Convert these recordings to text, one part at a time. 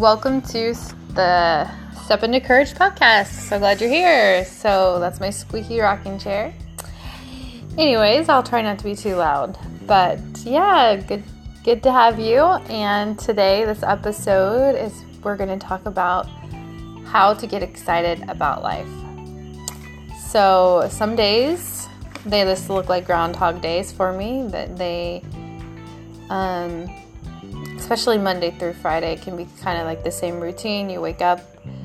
welcome to the Step Into Courage podcast. So glad you're here. So that's my squeaky rocking chair. Anyways, I'll try not to be too loud. But yeah, good good to have you. And today this episode is we're going to talk about how to get excited about life. So, some days they just look like groundhog days for me, that they um especially Monday through Friday, it can be kind of like the same routine. You wake up,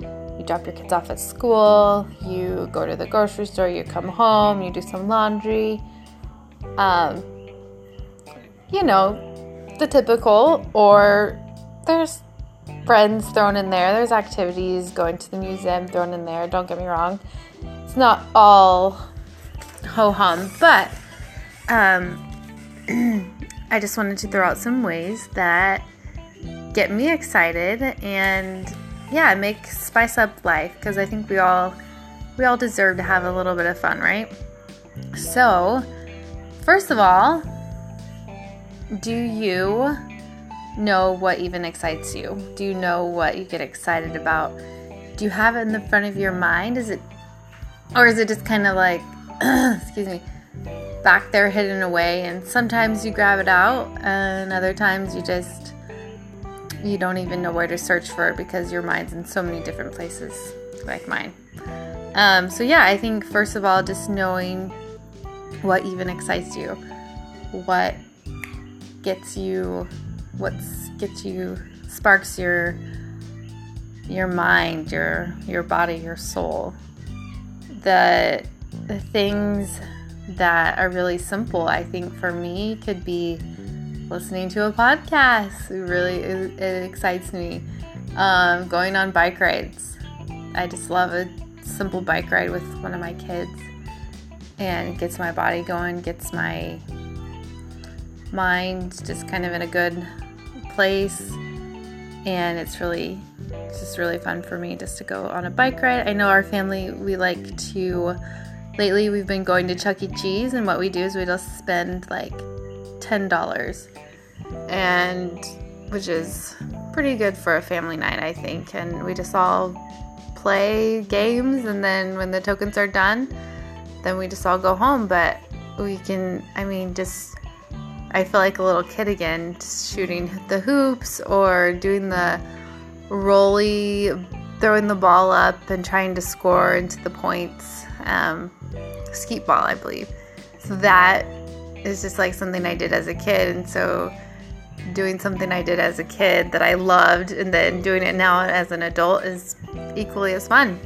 you drop your kids off at school, you go to the grocery store, you come home, you do some laundry. Um, you know, the typical, or there's friends thrown in there, there's activities, going to the museum thrown in there. Don't get me wrong, it's not all ho hum, but um, I just wanted to throw out some ways that get me excited and yeah, make spice up life because I think we all we all deserve to have a little bit of fun, right? So, first of all, do you know what even excites you? Do you know what you get excited about? Do you have it in the front of your mind? Is it or is it just kind of like excuse me, back there hidden away and sometimes you grab it out and other times you just you don't even know where to search for it because your mind's in so many different places like mine. Um, so yeah i think first of all just knowing what even excites you what gets you what gets you sparks your your mind your your body your soul. The the things that are really simple, I think for me could be listening to a podcast. It really it, it excites me. Um, going on bike rides. I just love a simple bike ride with one of my kids, and gets my body going, gets my mind just kind of in a good place, and it's really it's just really fun for me just to go on a bike ride. I know our family we like to lately we've been going to Chuck E. Cheese, and what we do is we just spend like ten dollars, and which is pretty good for a family night, I think. And we just all play games, and then when the tokens are done, then we just all go home. But we can, I mean, just I feel like a little kid again, just shooting the hoops or doing the rolly, throwing the ball up and trying to score into the points. Um, skeet ball, I believe. So that is just like something I did as a kid. And so doing something I did as a kid that I loved and then doing it now as an adult is equally as fun.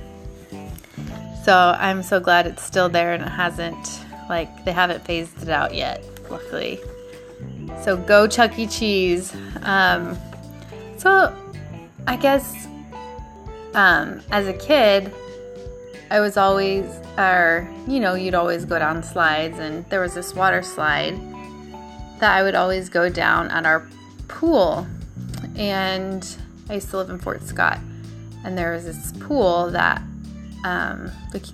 So I'm so glad it's still there and it hasn't, like, they haven't phased it out yet, luckily. So go Chuck E. Cheese. Um, so I guess um, as a kid, I was always, or, you know, you'd always go down slides, and there was this water slide that I would always go down at our pool. And I used to live in Fort Scott, and there was this pool that, um, the,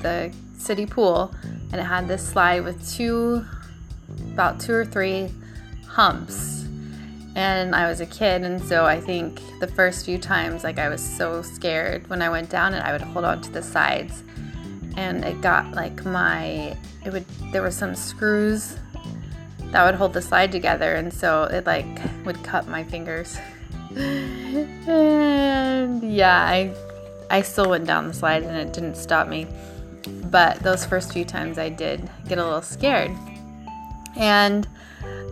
the city pool, and it had this slide with two, about two or three humps and I was a kid, and so I think the first few times, like I was so scared when I went down, and I would hold on to the sides, and it got like my it would there were some screws that would hold the slide together, and so it like would cut my fingers. and yeah, I I still went down the slide, and it didn't stop me. But those first few times, I did get a little scared, and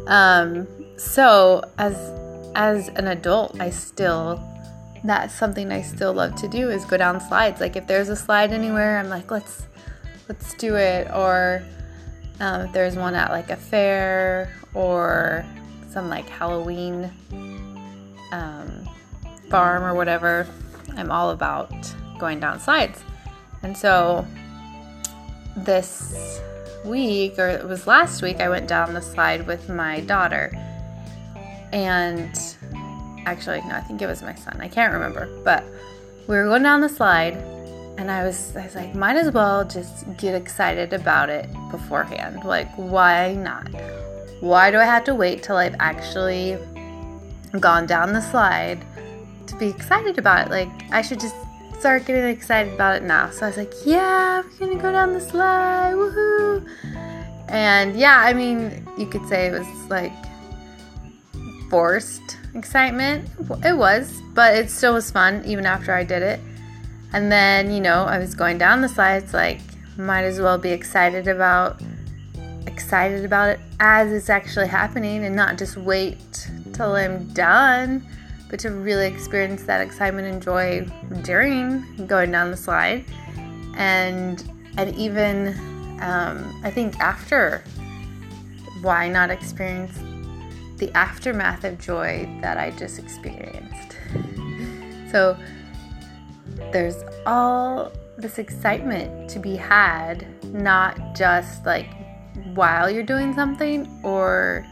um so as as an adult i still that's something i still love to do is go down slides. Like if there's a slide anywhere i'm like let's let's do it. Or um, if there's one at like a fair or some like halloween um, farm or whatever i'm all about going down slides. And so this week or it was last week i went down the slide with my daughter. And actually no i think it was my son i can't remember but we were going down the slide and i was i was like might as well just get excited about it beforehand. Like why not? Why do i have to wait till i've actually gone down the slide to be excited about it. Like, I should just start getting excited about it now. So I was like, yeah, we're gonna go down the slide, woohoo! And yeah, I mean, you could say it was like forced excitement. It was, but it still was fun even after I did it. And then, you know, I was going down the slides like might as well be excited about excited about it as it's actually happening and not just wait till I'm done, but to really experience that excitement and joy during going down the slide. And and even um, I think after why not experience the aftermath of joy that I just experienced. So there's all this excitement to be had, not just like while you're doing something or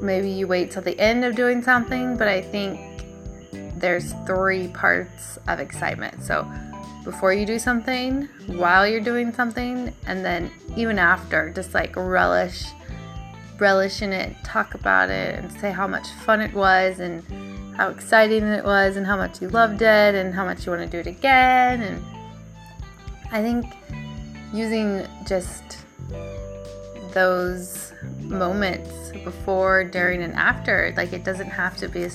maybe you wait till the end of doing something, but I think there's three parts of excitement. So before you do something, while you're doing something, and then even after, just like relish relish in it, talk about it, and say how much fun it was, and how exciting it was, and how much you loved it, and how much you want to do it again. And I think using just those moments before, during, and after, like it doesn't have to be,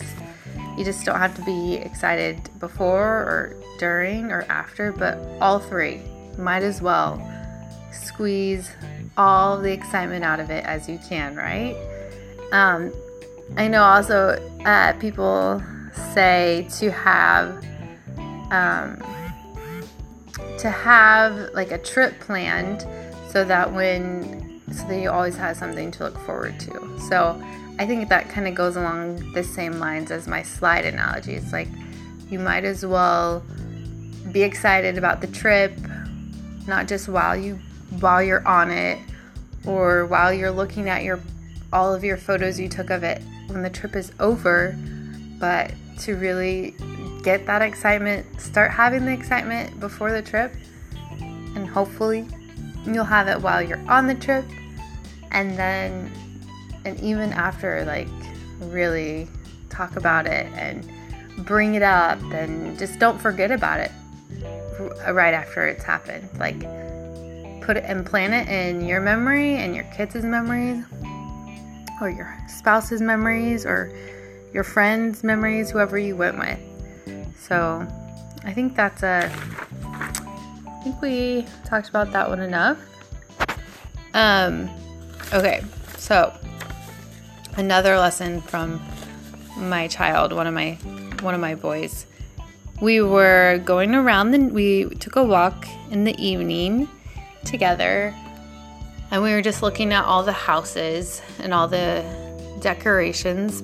you just don't have to be excited before or during or after, but all three might as well squeeze all the excitement out of it as you can, right? Um, I know also uh, people say to have um, to have like a trip planned so that when so that you always have something to look forward to. So I think that kind of goes along the same lines as my slide analogy. It's like you might as well be excited about the trip, not just while you while you're on it or while you're looking at your all of your photos you took of it when the trip is over, but to really get that excitement, start having the excitement before the trip, and hopefully you'll have it while you're on the trip, and then and even after, like really talk about it and bring it up, and just don't forget about it right after it's happened. Like put it and plan it in your memory and your kids' memories or your spouse's memories or your friends' memories, whoever you went with. So I think that's a I think we talked about that one enough. Um okay, so another lesson from my child, one of my one of my boys. We were going around the we took a walk in the evening together and we were just looking at all the houses and all the decorations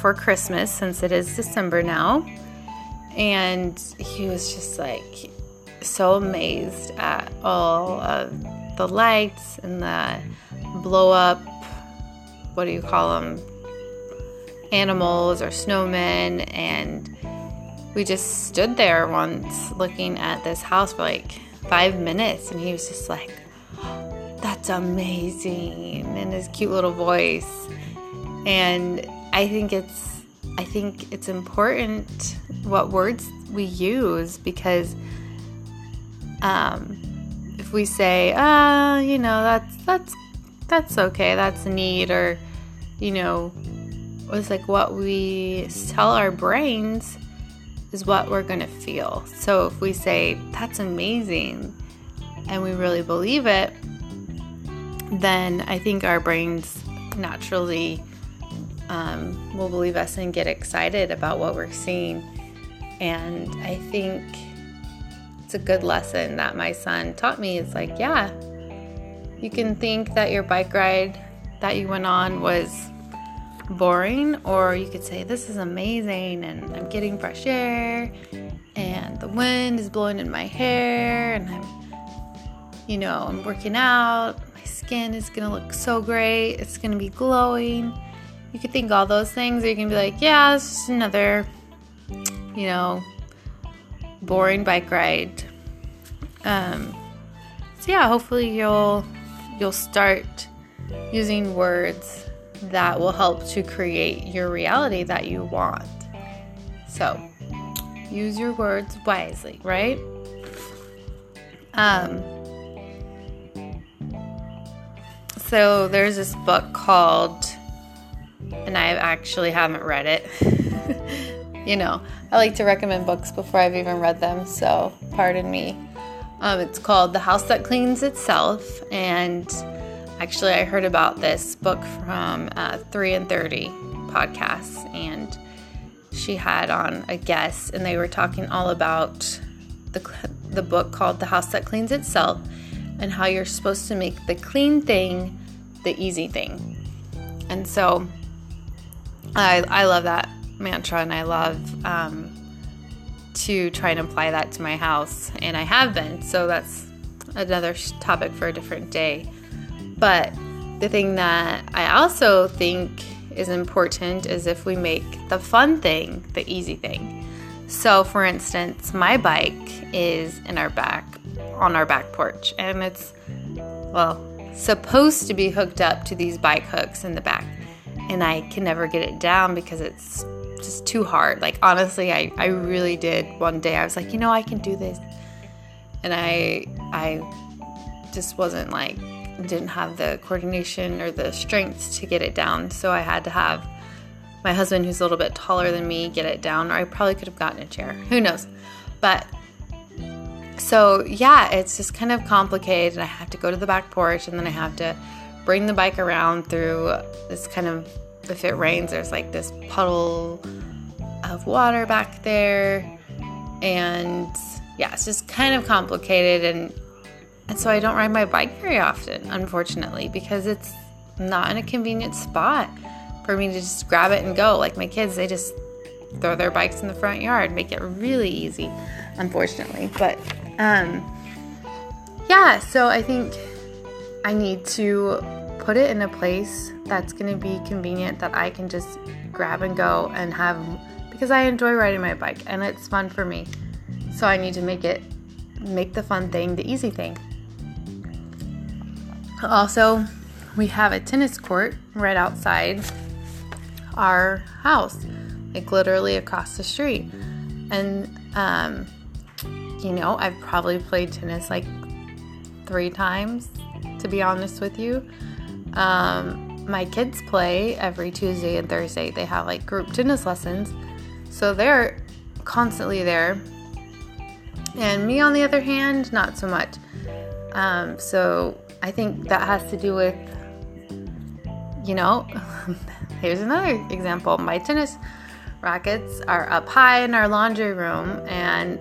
for Christmas since it is December now. And he was just like so amazed at all of the lights and the blow up, what do you call them? Animals or snowmen. And we just stood there once looking at this house for like five minutes, and he was just like, That's amazing, in his cute little voice. And I think it's I think it's important what words we use because um, if we say, ah, you know, that's that's that's okay, that's neat, or you know, it's like what we tell our brains is what we're going to feel. So if we say, that's amazing, and we really believe it, then I think our brains naturally um, will believe us and get excited about what we're seeing. And I think it's a good lesson that my son taught me. It's like, yeah, you can think that your bike ride that you went on was boring, or you could say, This is amazing, and I'm getting fresh air, and the wind is blowing in my hair, and I'm, you know, I'm working out, my skin is gonna look so great, it's gonna be glowing. You could think all those things, or you can be like, Yeah, it's just another, you know, boring bike ride. Um, so yeah, hopefully you'll you'll start using words that will help to create your reality that you want. So, use your words wisely, right? Um, so there's this book called, and I actually haven't read it. you know, I like to recommend books before I've even read them, so pardon me. Um, it's called The House That Cleans Itself, and actually, I heard about this book from uh, 3 and 30 podcasts, and she had on a guest, and they were talking all about the, the book called The House That Cleans Itself and how you're supposed to make the clean thing the easy thing. And so I, I love that mantra and I love um, to try and apply that to my house. And I have been. So that's another topic for a different day. But the thing that I also think is important is if we make the fun thing the easy thing. So, for instance, my bike is in our back, on our back porch, and it's, well, supposed to be hooked up to these bike hooks in the back. And I can never get it down because it's just too hard. Like, honestly, I, I really did one day. I was like, you know, I can do this. And I, I just wasn't like, didn't have the coordination or the strength to get it down. So I had to have my husband, who's a little bit taller than me, get it down, or I probably could have gotten a chair. Who knows? But so yeah, it's just kind of complicated. And I have to go to the back porch and then I have to bring the bike around through this kind of, if it rains, there's like this puddle of water back there. And yeah, it's just kind of complicated. And, and so I don't ride my bike very often, unfortunately, because it's not in a convenient spot for me to just grab it and go. Like my kids, they just throw their bikes in the front yard, make it really easy, unfortunately. But um, yeah, so I think I need to put it in a place that's going to be convenient that I can just grab and go and have because I enjoy riding my bike and it's fun for me. So I need to make it make the fun thing the easy thing. Also, we have a tennis court right outside our house, like literally across the street. And um, you know, I've probably played tennis like three times, to be honest with you. Um, my kids play every Tuesday and Thursday. They have like group tennis lessons. So they're constantly there. And me, on the other hand, not so much. Um, so I think that has to do with, you know, here's another example. My tennis rackets are up high in our laundry room, and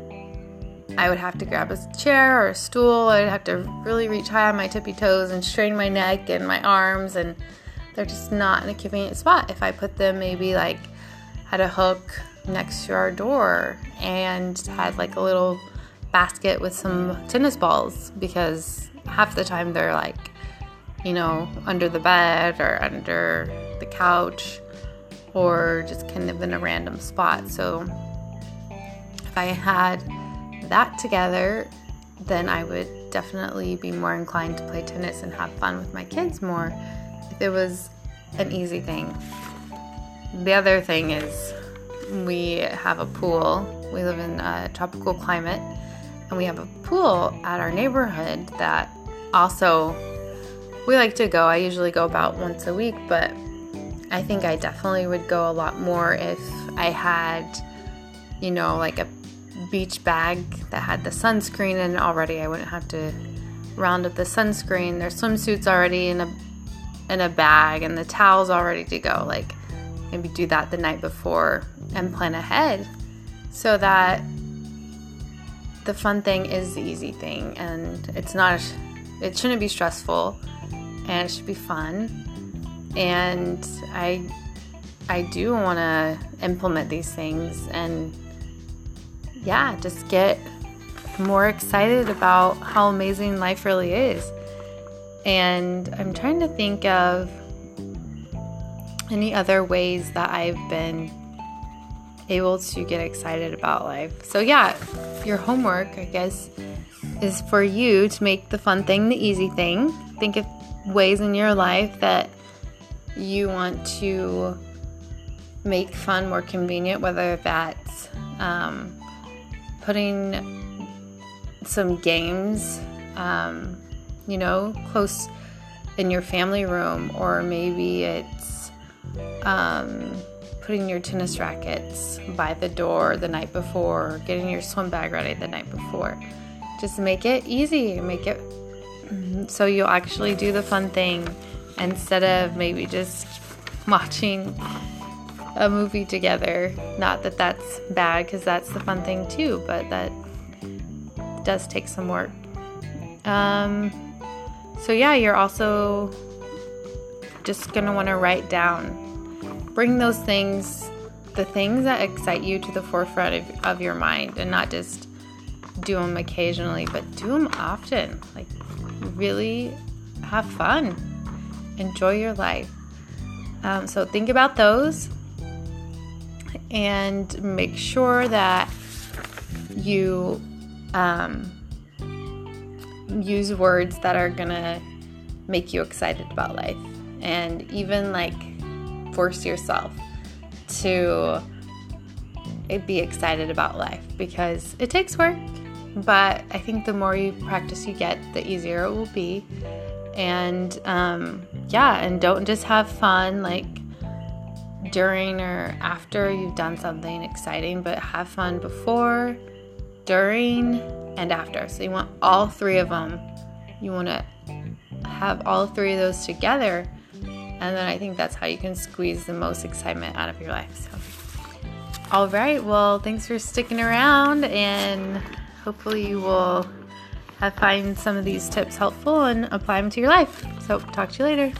I would have to grab a chair or a stool. I'd have to really reach high on my tippy toes and strain my neck and my arms, and they're just not in a convenient spot. If I put them maybe like had a hook next to our door and had like a little basket with some tennis balls, because half the time they're like, you know, under the bed or under the couch or just kind of in a random spot. So if I had that together, then I would definitely be more inclined to play tennis and have fun with my kids more if it was an easy thing. The other thing is we have a pool. We live in a tropical climate and we have a pool at our neighborhood that also we like to go. I usually go about once a week, but I think I definitely would go a lot more if I had, you know, like a beach bag that had the sunscreen in already. I wouldn't have to round up the sunscreen. Their swimsuits already in a in a bag and the towels all ready to go. Like maybe do that the night before and plan ahead so that the fun thing is the easy thing and it's not it shouldn't be stressful and it should be fun and i i do want to implement these things and yeah, just get more excited about how amazing life really is. And I'm trying to think of any other ways that I've been able to get excited about life. So, yeah, your homework, I guess, is for you to make the fun thing the easy thing. Think of ways in your life that you want to make fun more convenient, whether that's um, putting some games, um, you know, close in your family room, or maybe it's um, putting your tennis rackets by the door the night before, getting your swim bag ready the night before. Just make it easy, make it so you'll actually do the fun thing instead of maybe just watching a movie together. Not that that's bad because that's the fun thing too, but that does take some work. Um, so, yeah, you're also just going to want to write down bring those things, the things that excite you to the forefront of, of your mind and not just do them occasionally, but do them often. Like, really have fun, enjoy your life. Um, so, think about those and make sure that you um, use words that are gonna make you excited about life and even like force yourself to be excited about life because it takes work, but I think the more you practice you get, the easier it will be. And um, yeah, and don't just have fun like during or after you've done something exciting, but have fun before, during, and after. So you want all three of them. You want to have all three of those together and then I think that's how you can squeeze the most excitement out of your life. So, all right. Well, thanks for sticking around, and hopefully you will find some of these tips helpful and apply them to your life. So, talk to you later.